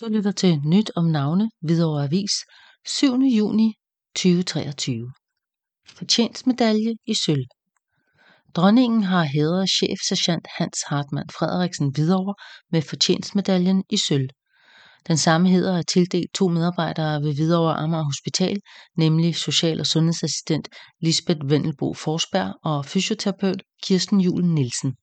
Du lytter til Nyt om navne, Hvidovre Avis, 7. juni 2023. Fortjenstmedalje i sølv. Dronningen har hædret chefsergent Hans Hartmann Frederiksen Hvidovre med fortjenstmedaljen i sølv. Den samme hæder er tildelt to medarbejdere ved Hvidovre Amager Hospital, nemlig social- og sundhedsassistent Lisbeth Vendelbo Forsberg og fysioterapeut Kirsten Juel Nielsen.